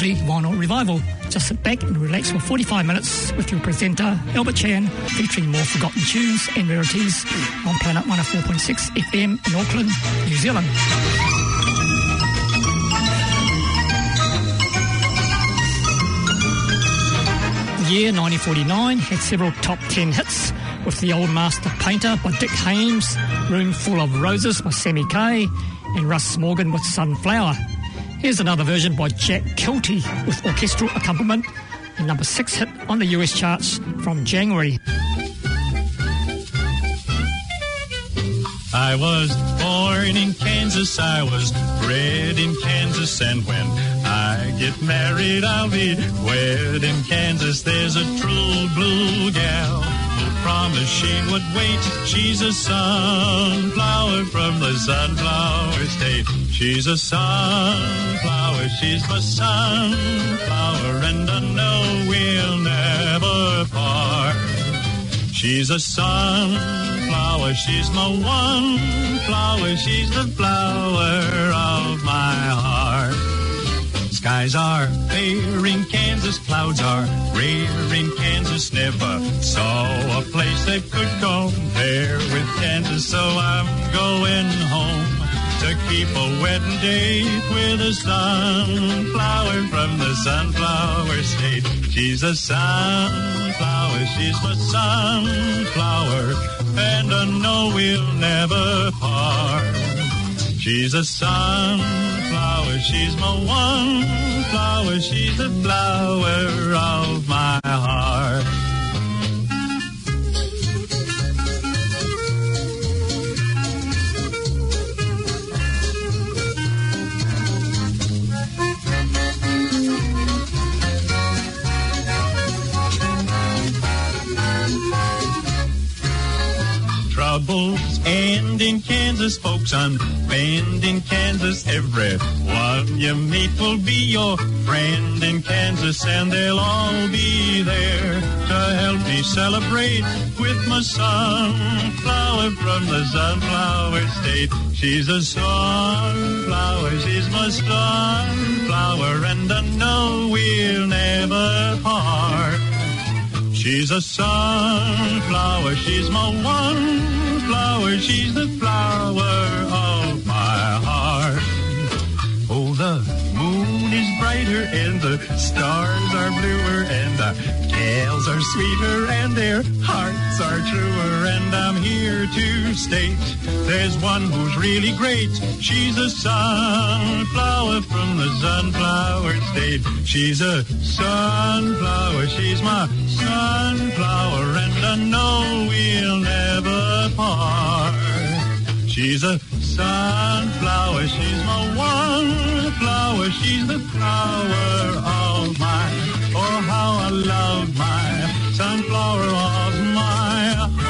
weekly vinyl revival. Just sit back and relax for 45 minutes with your presenter, Albert Chan, featuring more forgotten tunes and rarities on Planet 104.6 FM in Auckland, New Zealand. The year 1949 had several top 10 hits with The Old Master Painter by Dick Haymes, Room Full of Roses by Sammy Kaye, and Russ Morgan with Sunflower. Here's another version by Jack Kilty with orchestral accompaniment, the number six hit on the US charts from January. I was born in Kansas, I was bred in Kansas, and when I get married, I'll be wed in Kansas. There's a true blue gal promised she would wait. She's a sunflower from the sunflower state. She's a sunflower, she's my sunflower, and I know we'll never part. She's a sunflower, she's my one flower, she's the flower of my heart. Skies are fair in Kansas, clouds are rare in Kansas. Never saw a place that could compare with Kansas, so I'm going home to keep a wedding date with a sunflower from the sunflower state. She's a sunflower, she's my sunflower, and I know we'll never part. She's a sunflower, she's my one flower, she's the flower of my heart. troubles end in Folks. Unbend in Kansas. Everyone you meet will be your friend in Kansas, and they'll all be there to help me celebrate with my sunflower from the sunflower state. She's a sunflower, she's my sunflower, and I know we'll never part. She's a sunflower, she's my one flower, she's the flower of my heart. Oh, the moon is brighter and the stars are bluer and the gals are sweeter and their hearts are truer and I'm here to state there's one who's really great. She's a sunflower from the sunflower state. She's a sunflower, she's my sunflower and I know we'll never part. She's a sunflower, she's my one flower, she's the flower of my, oh how I love my sunflower of my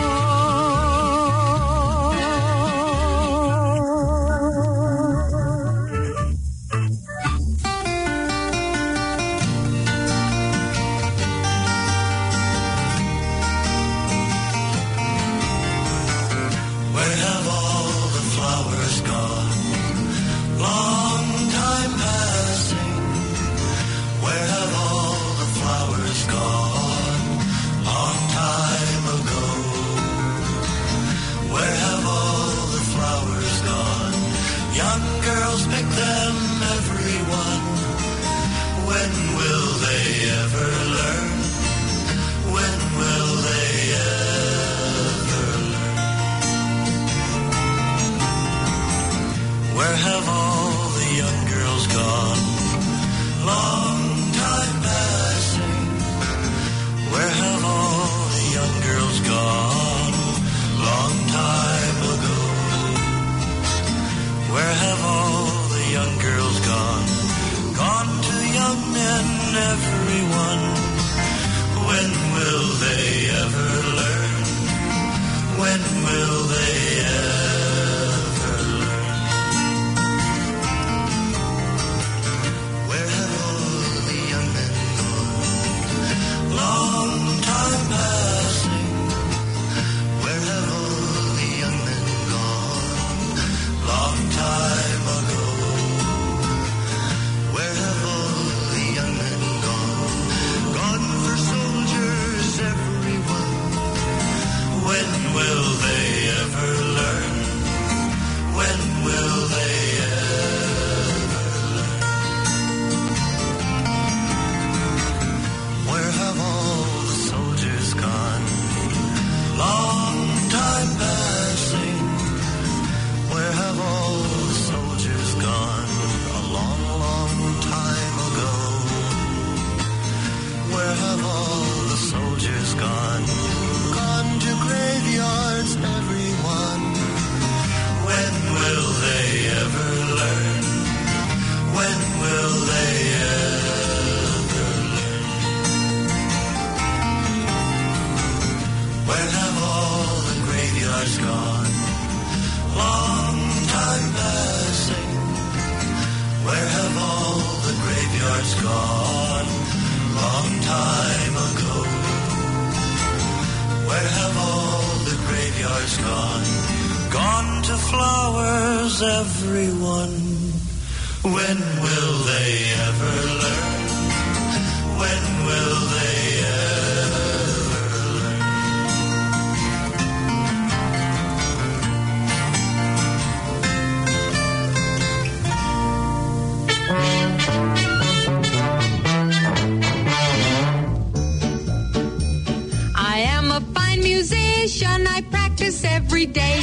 day.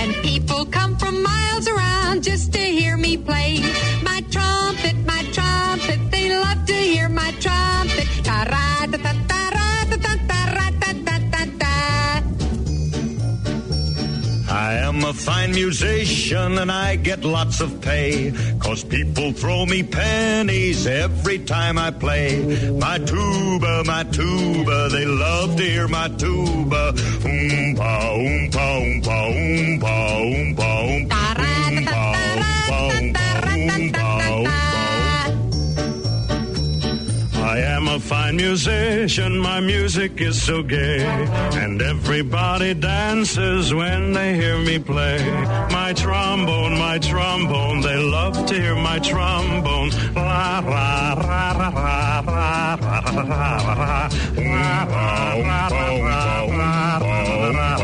And people come from miles around just to hear me play. My trumpet, my trumpet. A fine musician and I get lots of pay. Cause people throw me pennies every time I play. My tuba, my tuba, they love to hear my tuba. Oompa, oompa, oompa, oompa, oompa, oompa, oompa, oompa, oompa, oompa. I am a fine musician, my music is so gay, and everybody dances when they hear me play. My trombone, my trombone, they love to hear my trombone. La ra ra ra ra ra ra ra ra ra. Oompa, oompa, oompa, oompa,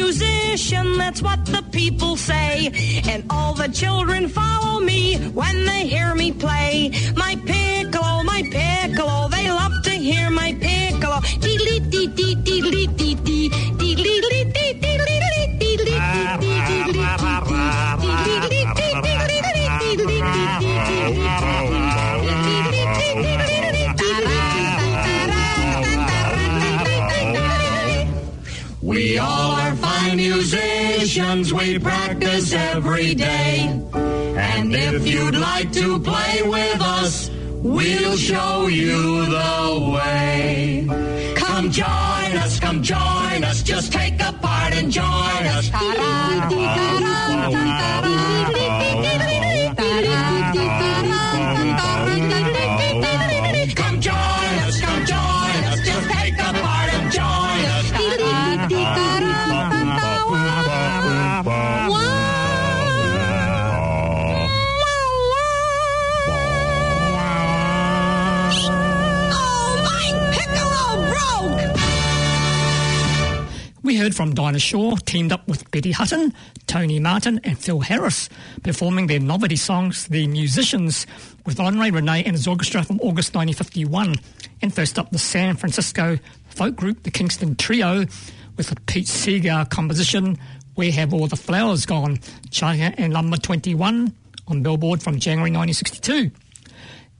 musician, that's what the people say. And all the children follow me when they hear me play. My piccolo, my piccolo, they love to hear my piccolo. We we practice every day. And if you'd like to play with us, we'll show you the way. Come join us, come join us, just take a part and join us. Come heard from Dinah Shore, teamed up with Betty Hutton, Tony Martin, and Phil Harris, performing their novelty songs, The Musicians, with Henri René and his orchestra from August 1951. And first up, the San Francisco folk group, the Kingston Trio, with a Pete Seeger composition, Where Have All the Flowers Gone, charting at number 21 on Billboard from January 1962.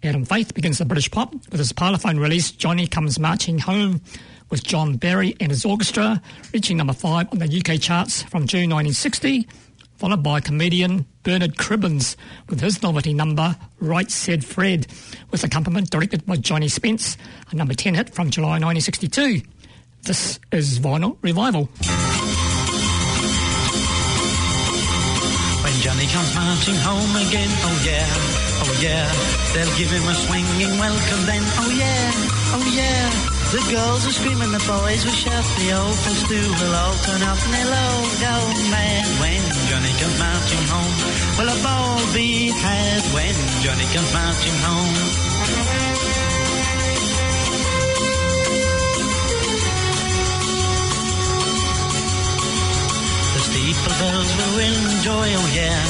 Adam Faith begins the British pop with his parlophone release Johnny Comes Marching Home with John Barry and his orchestra, reaching number five on the UK charts from June 1960, followed by comedian Bernard Cribbins with his novelty number Right Said Fred, with accompaniment directed by Johnny Spence, a number 10 hit from July 1962. This is Vinyl Revival. When Johnny comes marching home again, oh yeah, oh yeah, they'll give him a swinging welcome then, oh yeah, oh yeah. The girls are screaming, the boys will shout, the old folks too will all turn up and they'll all go mad when Johnny comes marching home. Will a ball be had when Johnny comes marching home? The steeple bells will enjoy, oh yeah,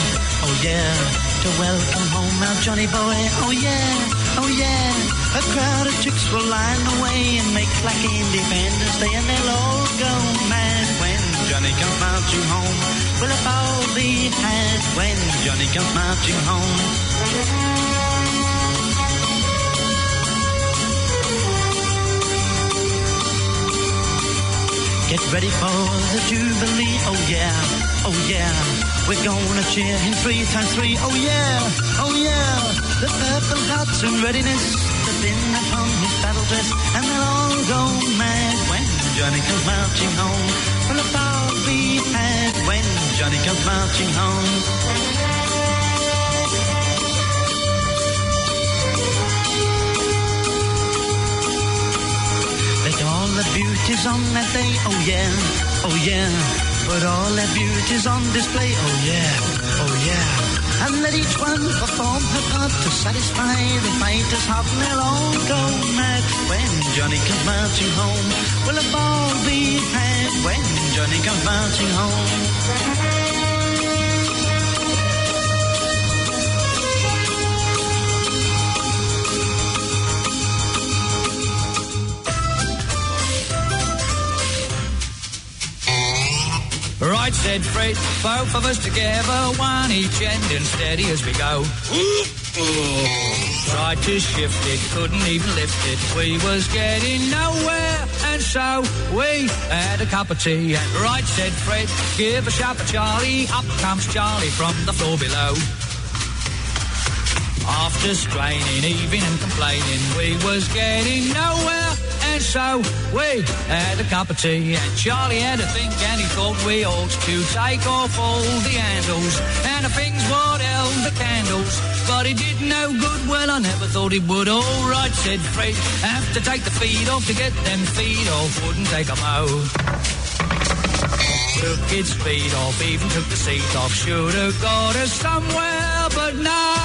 oh yeah, to welcome home our Johnny boy, oh yeah, oh yeah. A crowd of chicks will line the way and make like Independence Day, and they'll all go mad when Johnny comes marching home. Will a ball be had when Johnny comes marching home? Get ready for the Jubilee, oh yeah, oh yeah. We're gonna cheer him three times three, oh yeah, oh yeah. The purple hearts in readiness, spin upon his battle dress, and they'll all go mad when Johnny comes marching home. Will a ball be had when Johnny comes marching home? The beauties on that day, oh yeah, oh yeah. Put all their beauties on display, oh yeah, oh yeah. And let each one perform her part to satisfy the fighters' heart, and they'll all go mad when Johnny comes marching home. Will a ball be had when Johnny comes marching home? Right, said Fred, both of us together, one each end and steady as we go. Tried to shift it, couldn't even lift it. We was getting nowhere, and so we had a cup of tea. And right, said Fred, give a shout for Charlie. Up comes Charlie from the floor below. After straining, even and complaining, we was getting nowhere. So we had a cup of tea, and Charlie had a think, and he thought we ought to take off all the handles and the things what held the candles. But it did no good. Well, I never thought it would. All right, said Fred, have to take the feet off to get them feet off. Wouldn't take take 'em out. Took its feet off, even took the seat off. Should have got us somewhere, but no.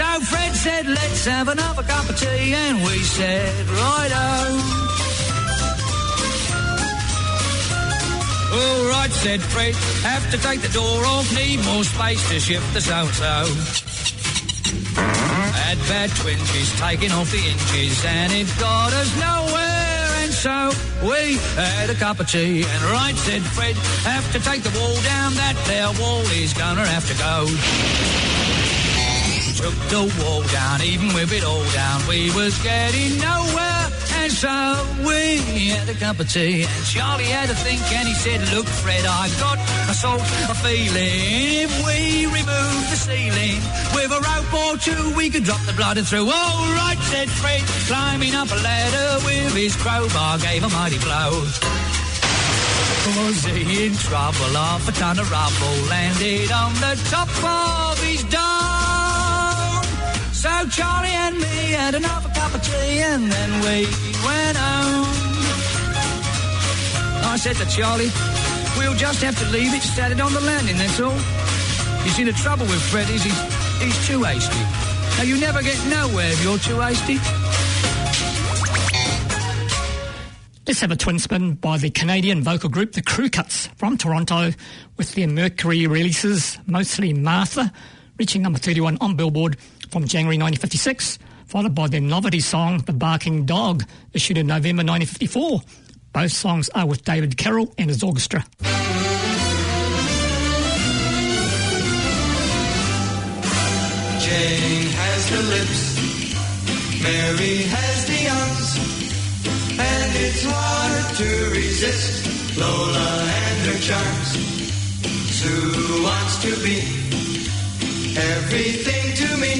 So Fred said, let's have another cup of tea, and we said, righto. All right, said Fred, have to take the door off, need more space to shift the so-and-so. Had bad twinges, taking off the inches, and it got us nowhere. And so we had a cup of tea, and right, said Fred, have to take the wall down, that there wall is gonna have to go. Took the wall down, even with it all down, we was getting nowhere. And so we had a cup of tea, and Charlie had a think, and he said, Look, Fred, I've got a sort of feeling. If we remove the ceiling with a rope or two, we could drop the bladder through. All right, said Fred, climbing up a ladder with his crowbar, gave a mighty blow. Was he in trouble? Half a ton of rubble landed on the top of his dome. So Charlie and me had another cup of tea and then we went home. I said to Charlie, we'll just have to leave it standing on the landing, that's all. You see, the trouble with Fred is he's, he's too hasty. Now, you never get nowhere if you're too hasty. Let's have a twin spin by the Canadian vocal group The Crew Cuts from Toronto with their Mercury releases, mostly Martha, reaching number 31 on Billboard from January 1956, followed by their novelty song The Barking Dog, issued in November 1954. Both songs are with David Carroll and his orchestra. Jane has the lips, Mary has the arms, and it's hard to resist Lola and her charms. Sue wants to be everything to me,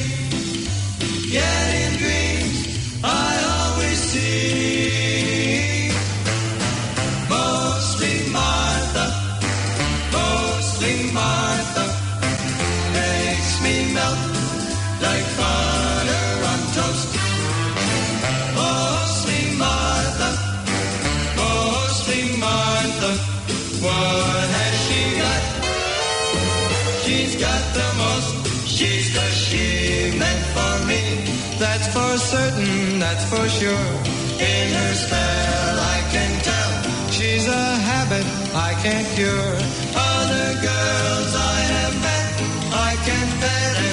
yet in dreams she's the she meant for me. That's for certain, that's for sure. In her spell, I can tell she's a habit I can't cure. Other girls I have met, I can pet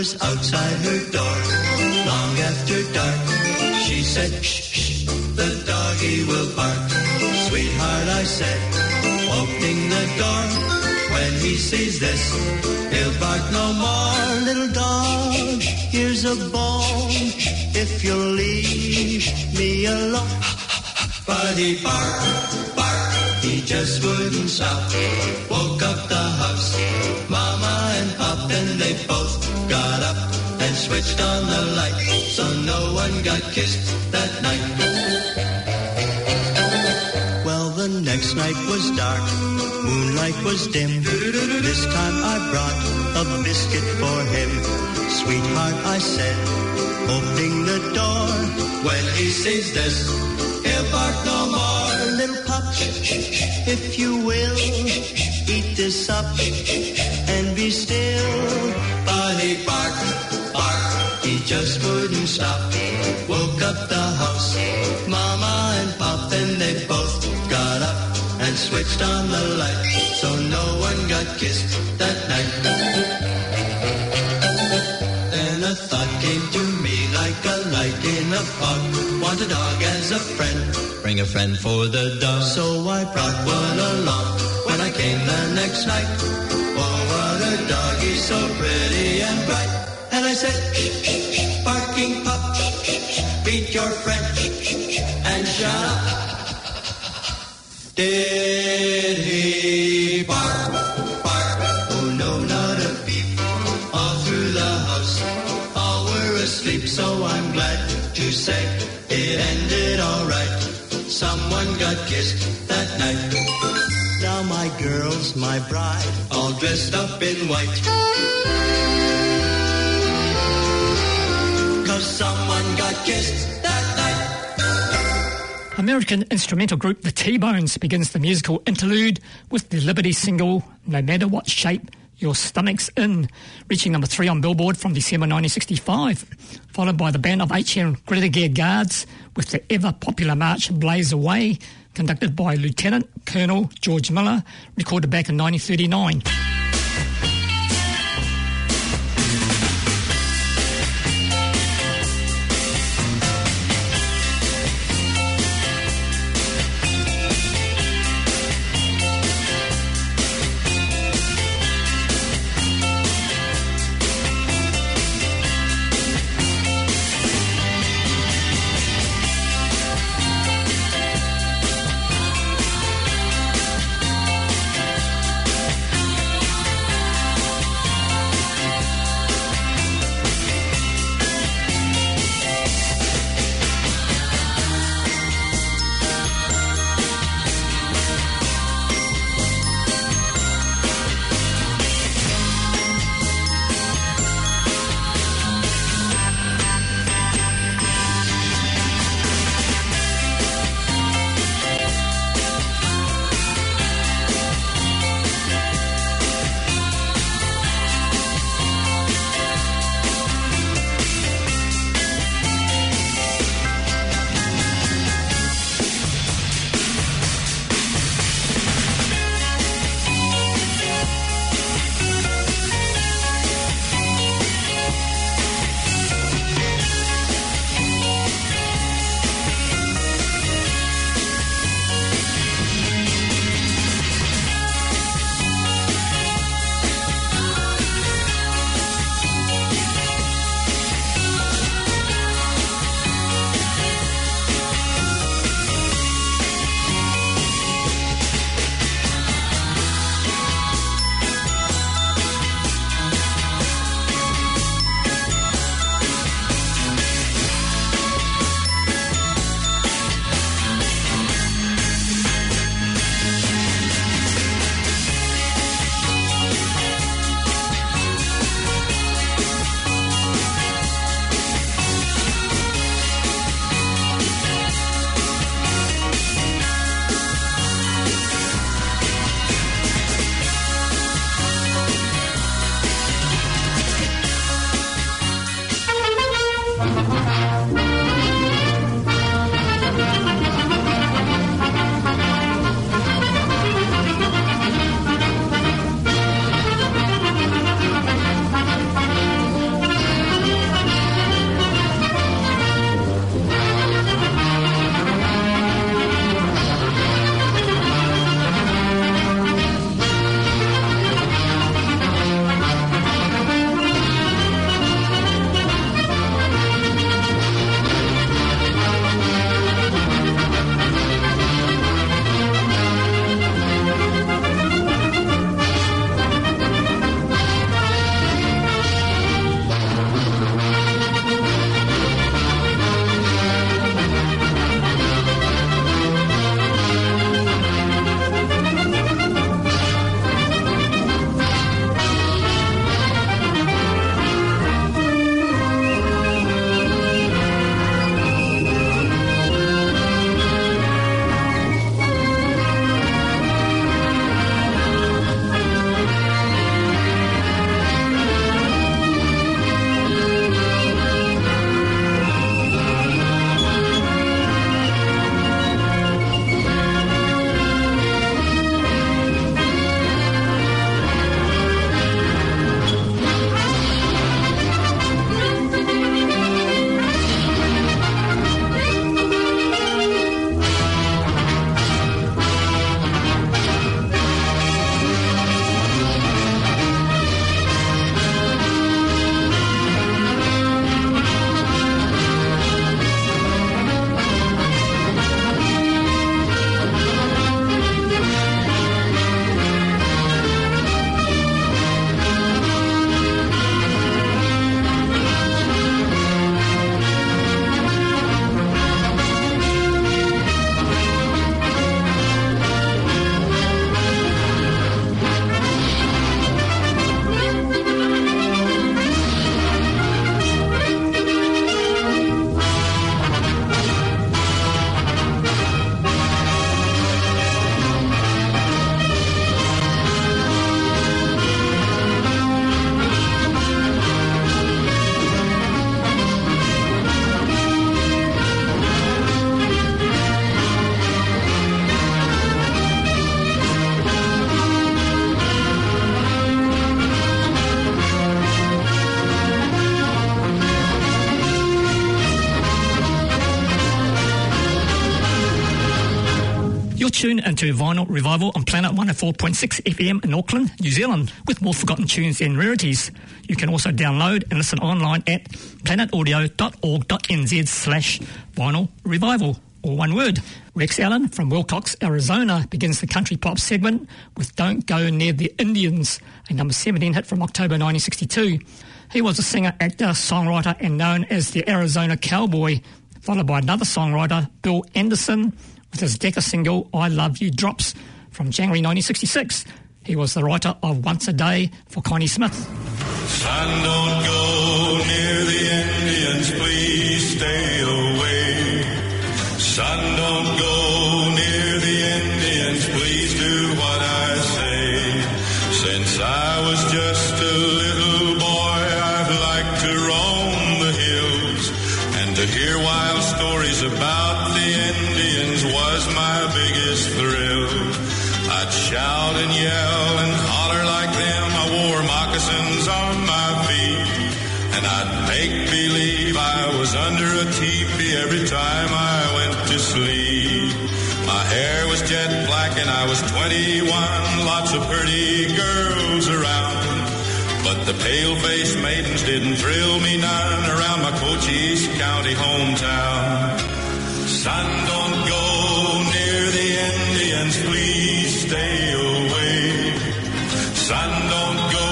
was outside her door long after dark. She said, shh, shh, the doggy will bark. Sweetheart, I said, opening the door. When he sees this, he'll bark no more. Little dog, here's a bone. If you'll leave me alone. But he barked, barked, he just wouldn't stop. Woke up the house, Mama and Pop, and they both got up and switched on the light. So no one got kissed that night. Well, the next night was dark, moonlight was dim. This time I brought a biscuit for him. Sweetheart, I said, opening the door. When he sees this, he'll bark no more. Little pup, if you will, eat this up stop. Woke up the house, Mama and Pop, and they both got up and switched on the light. So no one got kissed that night. Then a thought came to me like a light in a fog. Want a dog as a friend, bring a friend for the dog. So I brought one along when I came the next night. Oh, what a doggy, so pretty and bright. And I said, shh, shh, shh, barking pup, shh, shh, shh, beat your friend shh, shh, shh, and shut up. Did he bark, bark? Oh no, not a peep. All through the house, all were asleep. So I'm glad to say it ended all right. Someone got kissed that night. Now my girl's my bride, all dressed up in white. American instrumental group The T-Bones begins the musical interlude with the Liberty single No Matter What Shape Your Stomach's In, reaching number three on Billboard from December 1965, followed by the band of HM Grenadier Guards with the ever popular march Blaze Away, conducted by Lieutenant Colonel George Miller, recorded back in 1939. Vinyl Revival on Planet 104.6 FM in Auckland, New Zealand, with more forgotten tunes and rarities. You can also download and listen online at planetaudio.org.nz slash vinyl revival, or one word. Rex Allen from Willcox, Arizona begins the country pop segment with Don't Go Near the Indians, a number 17 hit from October 1962. He was a singer, actor, songwriter, and known as the Arizona Cowboy, followed by another songwriter, Bill Anderson, with his Decca single, I Love You Drops, from January 1966. He was the writer of Once a Day for Connie Smith. I was 21. Lots of pretty girls around. But the pale-faced maidens didn't thrill me none around my Cochise County hometown. Son, don't go near the Indians, please stay away. Son, don't go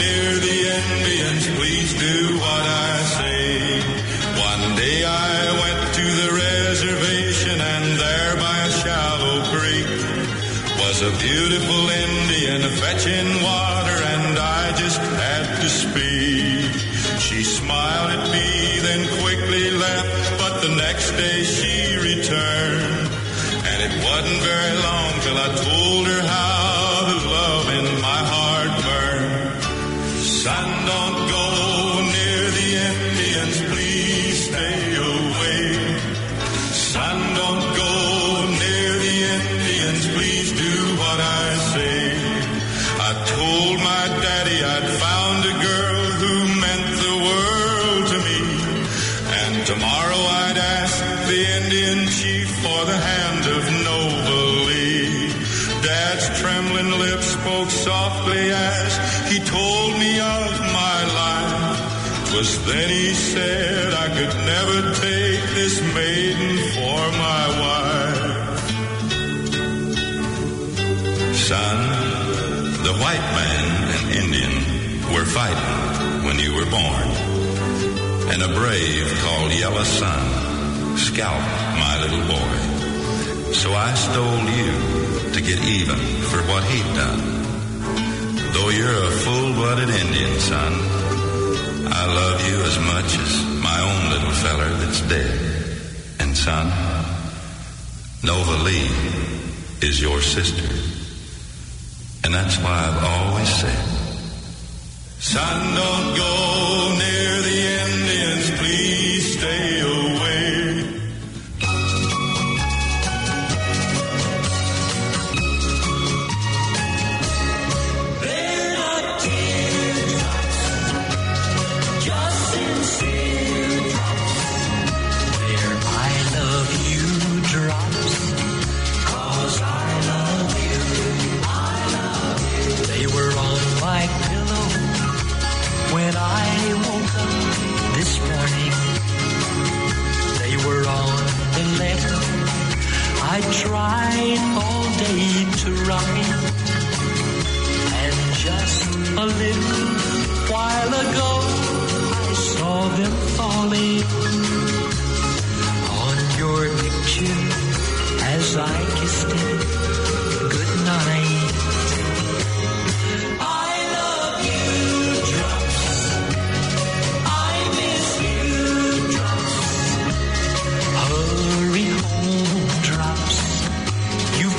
near the Indians, please do what I say. One day I went to the reservation and there by a shallow creek was a beautiful Indian fetching water and I just had to speak. She smiled at me, then quickly left, but the next day she returned. And it wasn't very long till I told her how 'Twas then he said I could never take this maiden for my wife. Son, the white man and Indian were fighting when you were born. And a brave called Yellow Sun scalped my little boy. So I stole you to get even for what he'd done. Though you're a full-blooded Indian, son, I love you as much as my own little feller that's dead. And son, Nova Lee is your sister. And that's why I've always said, Son, don't go near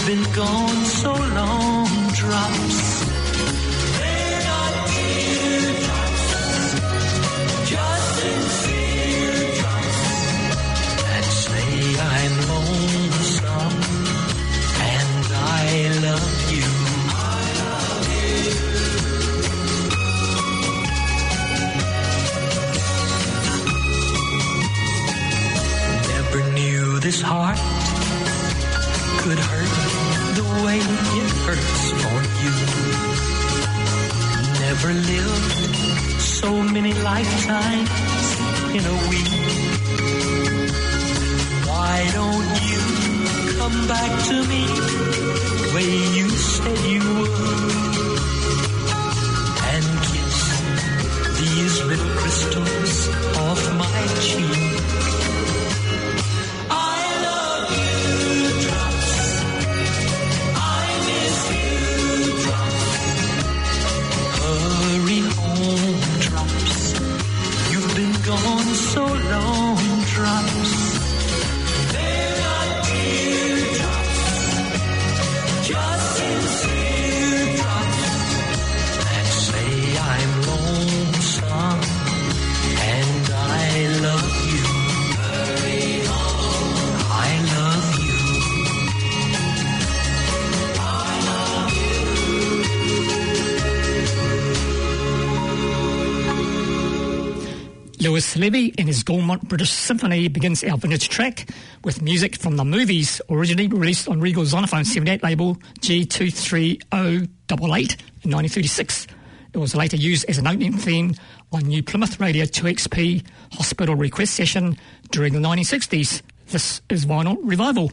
been gone so long, drops. Many Levy and his Gaumont British Symphony begins our vintage track with music from the movies, originally released on Regal Zonophone 78 label G23088 in 1936. It was later used as an opening theme on New Plymouth Radio 2XP Hospital Request Session during the 1960s. This is Vinyl Revival.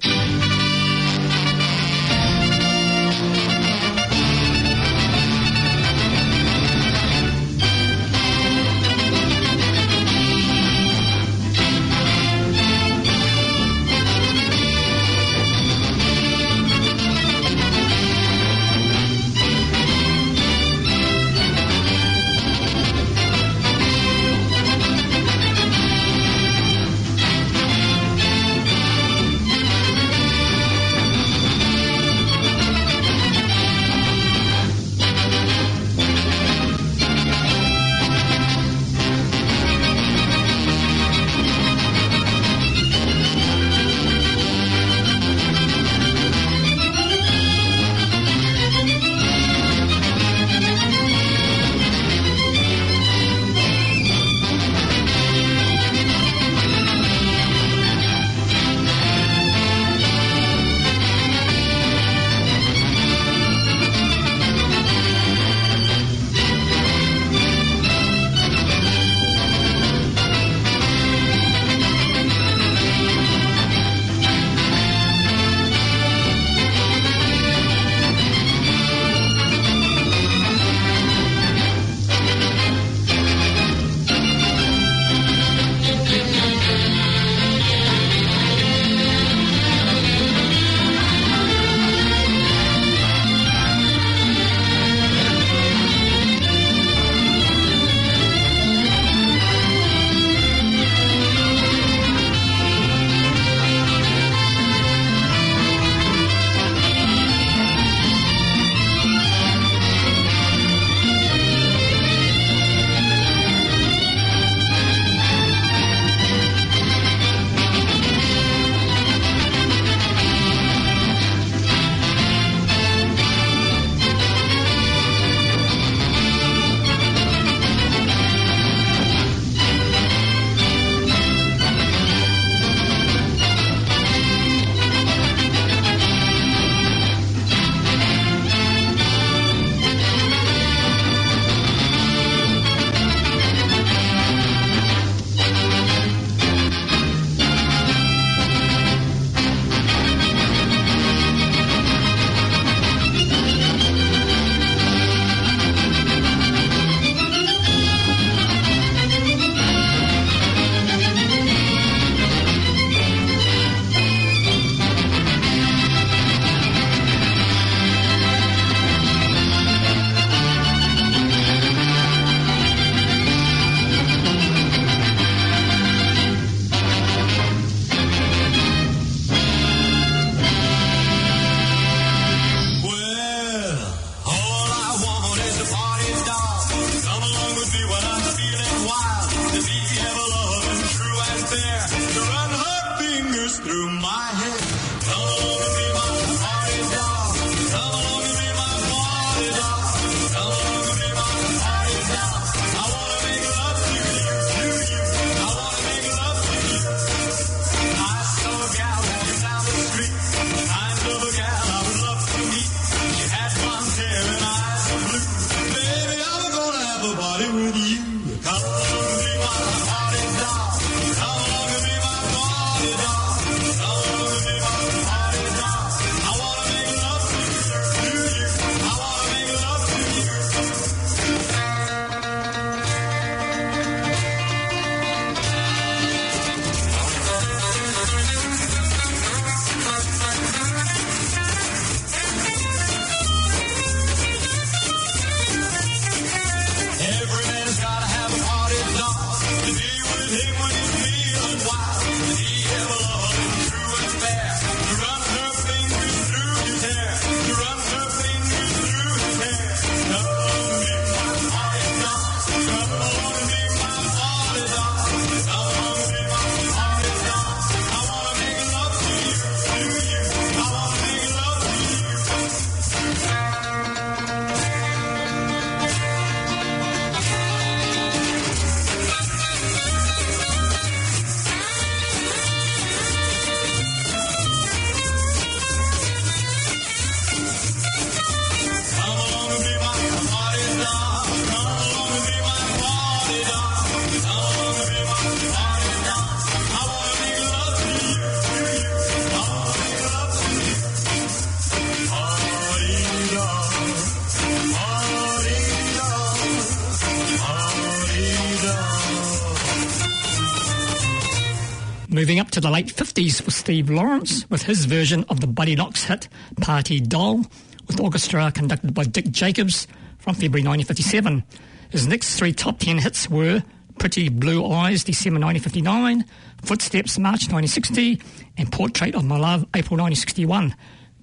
Moving up to the late 50s with Steve Lawrence with his version of the Buddy Knox hit Party Doll with orchestra conducted by Dick Jacobs from February 1957. His next three top 10 hits were Pretty Blue Eyes, December 1959, Footsteps, March 1960, and Portrait of My Love, April 1961.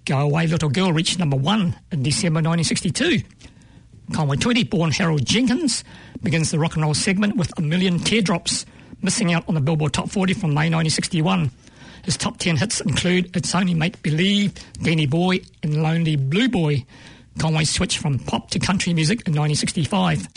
Go Away Little Girl reached number one in December 1962. Conway Twitty, born Harold Jenkins, begins the rock and roll segment with A Million Teardrops, missing out on the Billboard Top 40 from May 1961. His top 10 hits include It's Only Make Believe, Danny Boy, and Lonely Blue Boy. Conway switched from pop to country music in 1965.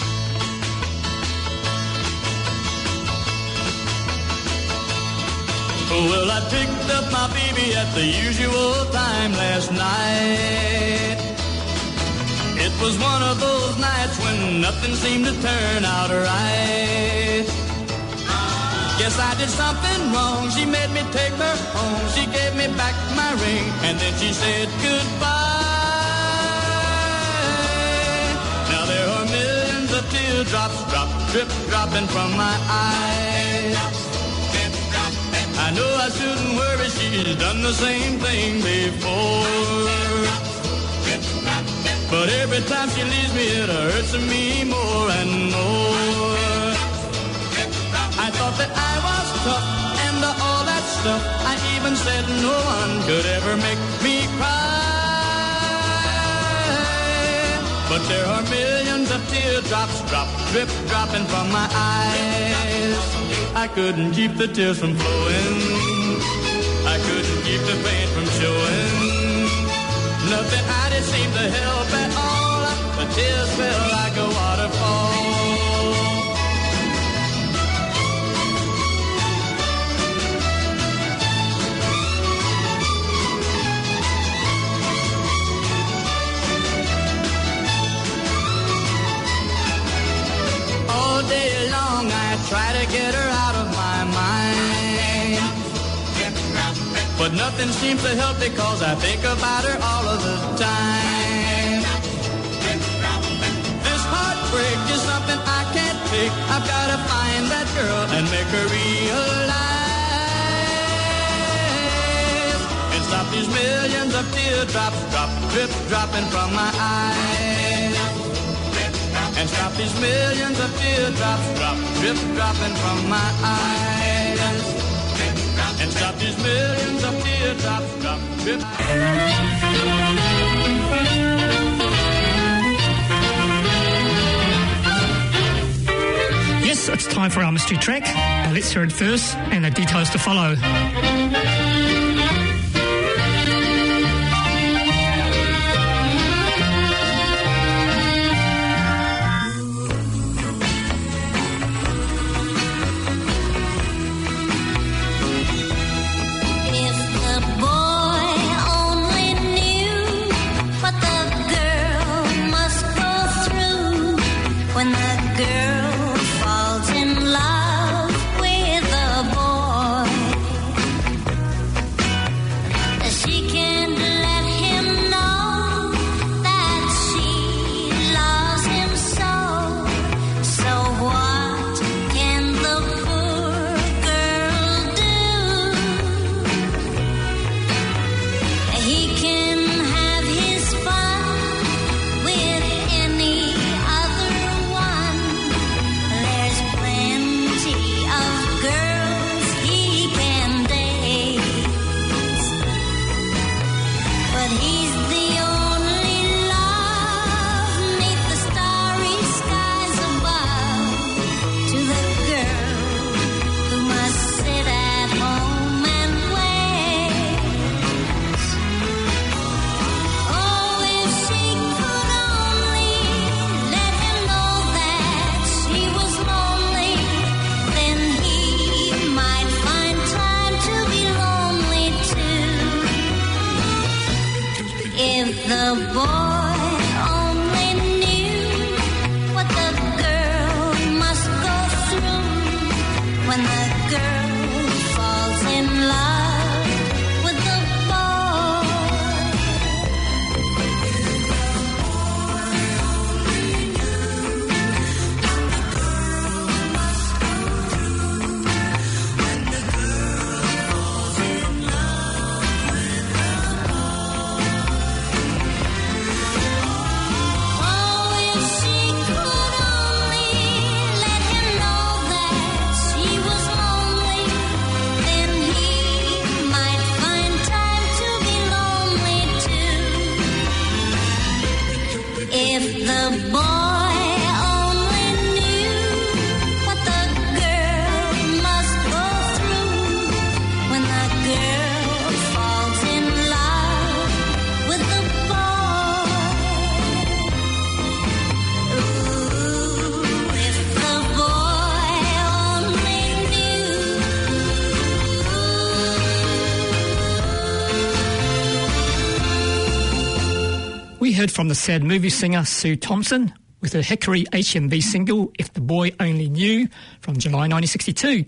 Well, I picked up my baby at the usual time last night. It was one of those nights when nothing seemed to turn out right. Guess I did something wrong. She made me take her home. She gave me back my ring, and then she said goodbye. Now there are millions of teardrops drop, drip, dropping from my eyes. I know I shouldn't worry, she's done the same thing before. But every time she leaves me, it hurts me more and more. Thought that I was tough and all that stuff. I even said no one could ever make me cry. But there are millions of teardrops drop, drip, dropping from my eyes. I couldn't keep the tears from flowing. I couldn't keep the pain from showing. Nothing I did seem to help at all. The tears fell like a waterfall. Try to get her out of my mind. But nothing seems to help because I think about her all of the time. This heartbreak is something I can't take. I've got to find that girl and make her realize. And stop these millions of teardrops, drop, drip, dropping from my eyes. And stop these millions of teardrops, drop, drip, dropping from my eyes. And stop these millions of teardrops, drop, drip. Yes, it's time for our mystery track. Uh, let's hear it first and the details to follow. From the sad movie singer Sue Thompson with her Hickory HMV single If the Boy Only Knew from July 1962.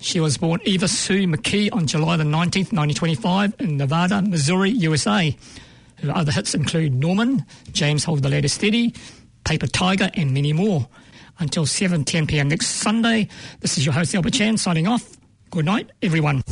She was born Eva Sue McKee on July the 19th, 1925 in Nevada, Missouri, USA. Her other hits include Norman, James Hold the Ladder Steady, Paper Tiger and many more. Until 7.10pm next Sunday, this is your host Albert Chan signing off. Good night, everyone.